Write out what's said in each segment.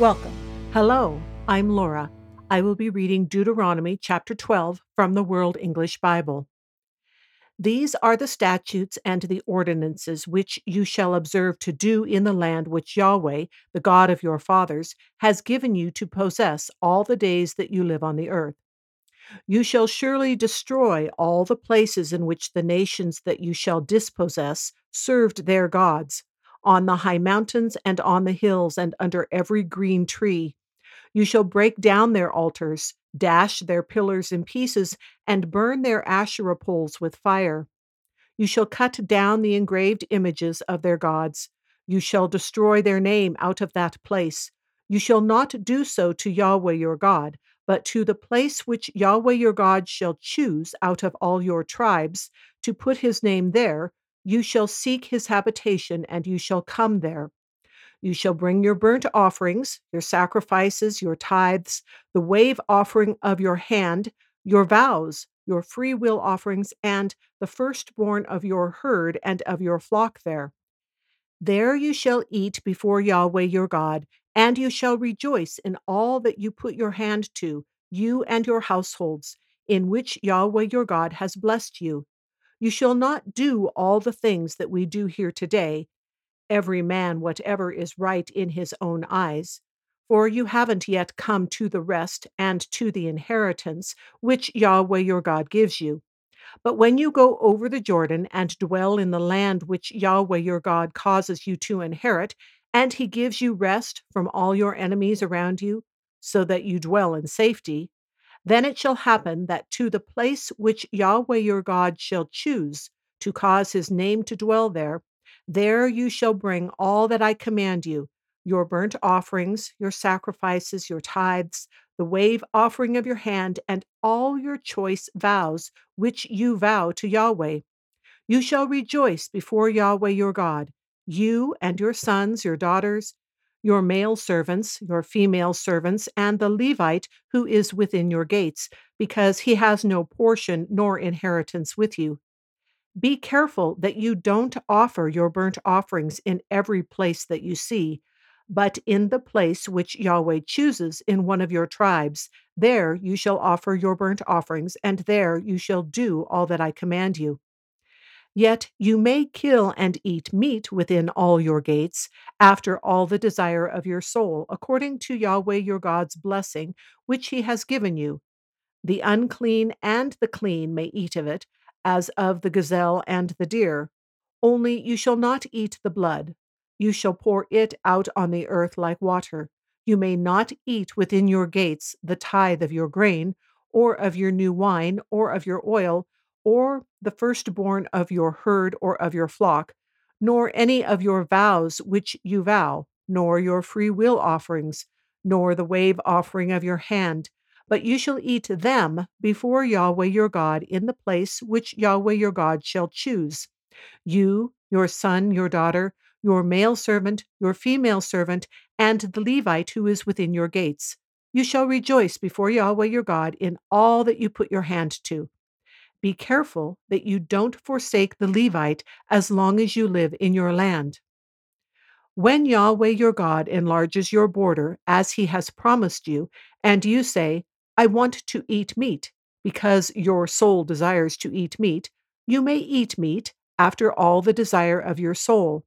Welcome. Hello, I'm Laura. I will be reading Deuteronomy chapter 12 from the World English Bible. These are the statutes and the ordinances which you shall observe to do in the land which Yahweh, the God of your fathers, has given you to possess all the days that you live on the earth. You shall surely destroy all the places in which the nations that you shall dispossess served their gods on the high mountains and on the hills and under every green tree. You shall break down their altars, dash their pillars in pieces, and burn their Asherah poles with fire. You shall cut down the engraved images of their gods. You shall destroy their name out of that place. You shall not do so to Yahweh your God, but to the place which Yahweh your God shall choose out of all your tribes, to put his name there, you shall seek his habitation, and you shall come there. You shall bring your burnt offerings, your sacrifices, your tithes, the wave offering of your hand, your vows, your free will offerings, and the firstborn of your herd and of your flock there. There you shall eat before Yahweh your God, and you shall rejoice in all that you put your hand to, you and your households, in which Yahweh your God has blessed you. You shall not do all the things that we do here today, every man whatever is right in his own eyes. For you haven't yet come to the rest and to the inheritance which Yahweh your God gives you. But when you go over the Jordan and dwell in the land which Yahweh your God causes you to inherit, and he gives you rest from all your enemies around you, so that you dwell in safety, then it shall happen that to the place which Yahweh your God shall choose to cause his name to dwell there, there you shall bring all that I command you your burnt offerings, your sacrifices, your tithes, the wave offering of your hand, and all your choice vows which you vow to Yahweh. You shall rejoice before Yahweh your God, you and your sons, your daughters, your male servants, your female servants, and the Levite who is within your gates, because he has no portion nor inheritance with you. Be careful that you don't offer your burnt offerings in every place that you see, but in the place which Yahweh chooses in one of your tribes. There you shall offer your burnt offerings, and there you shall do all that I command you. Yet you may kill and eat meat within all your gates, after all the desire of your soul, according to Yahweh your God's blessing, which he has given you. The unclean and the clean may eat of it, as of the gazelle and the deer. Only you shall not eat the blood. You shall pour it out on the earth like water. You may not eat within your gates the tithe of your grain, or of your new wine, or of your oil, or the firstborn of your herd or of your flock, nor any of your vows which you vow, nor your free will offerings, nor the wave offering of your hand, but you shall eat them before Yahweh your God in the place which Yahweh your God shall choose. You, your son, your daughter, your male servant, your female servant, and the Levite who is within your gates. You shall rejoice before Yahweh your God in all that you put your hand to. Be careful that you don't forsake the Levite as long as you live in your land. When Yahweh your God enlarges your border, as he has promised you, and you say, I want to eat meat, because your soul desires to eat meat, you may eat meat after all the desire of your soul.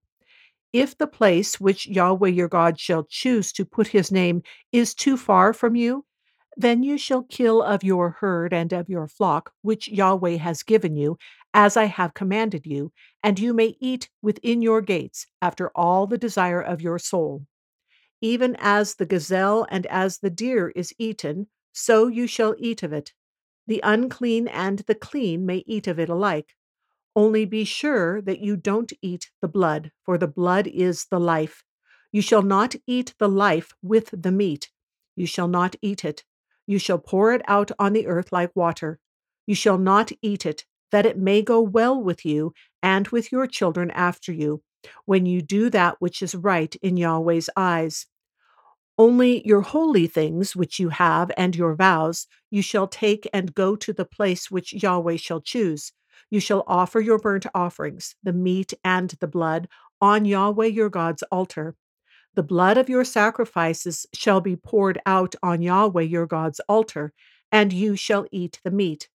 If the place which Yahweh your God shall choose to put his name is too far from you, then you shall kill of your herd and of your flock, which Yahweh has given you, as I have commanded you, and you may eat within your gates, after all the desire of your soul. Even as the gazelle and as the deer is eaten, so you shall eat of it. The unclean and the clean may eat of it alike. Only be sure that you don't eat the blood, for the blood is the life. You shall not eat the life with the meat. You shall not eat it. You shall pour it out on the earth like water. You shall not eat it, that it may go well with you and with your children after you, when you do that which is right in Yahweh's eyes. Only your holy things which you have and your vows you shall take and go to the place which Yahweh shall choose. You shall offer your burnt offerings, the meat and the blood, on Yahweh your God's altar. The blood of your sacrifices shall be poured out on Yahweh your God's altar, and you shall eat the meat.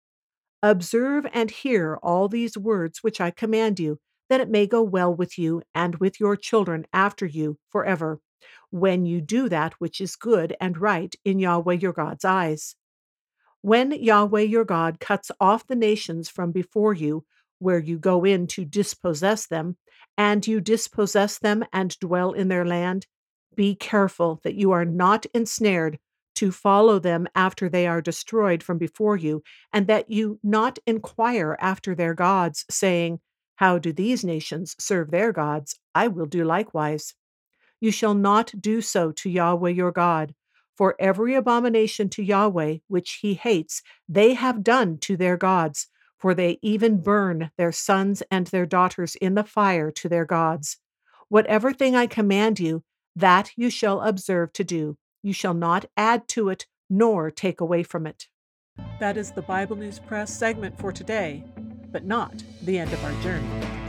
Observe and hear all these words which I command you, that it may go well with you and with your children after you forever, when you do that which is good and right in Yahweh your God's eyes. When Yahweh your God cuts off the nations from before you, where you go in to dispossess them, and you dispossess them and dwell in their land, be careful that you are not ensnared to follow them after they are destroyed from before you, and that you not inquire after their gods, saying, How do these nations serve their gods? I will do likewise. You shall not do so to Yahweh your God, for every abomination to Yahweh which he hates, they have done to their gods for they even burn their sons and their daughters in the fire to their gods. Whatever thing I command you, that you shall observe to do. You shall not add to it nor take away from it. That is the Bible News Press segment for today, but not the end of our journey.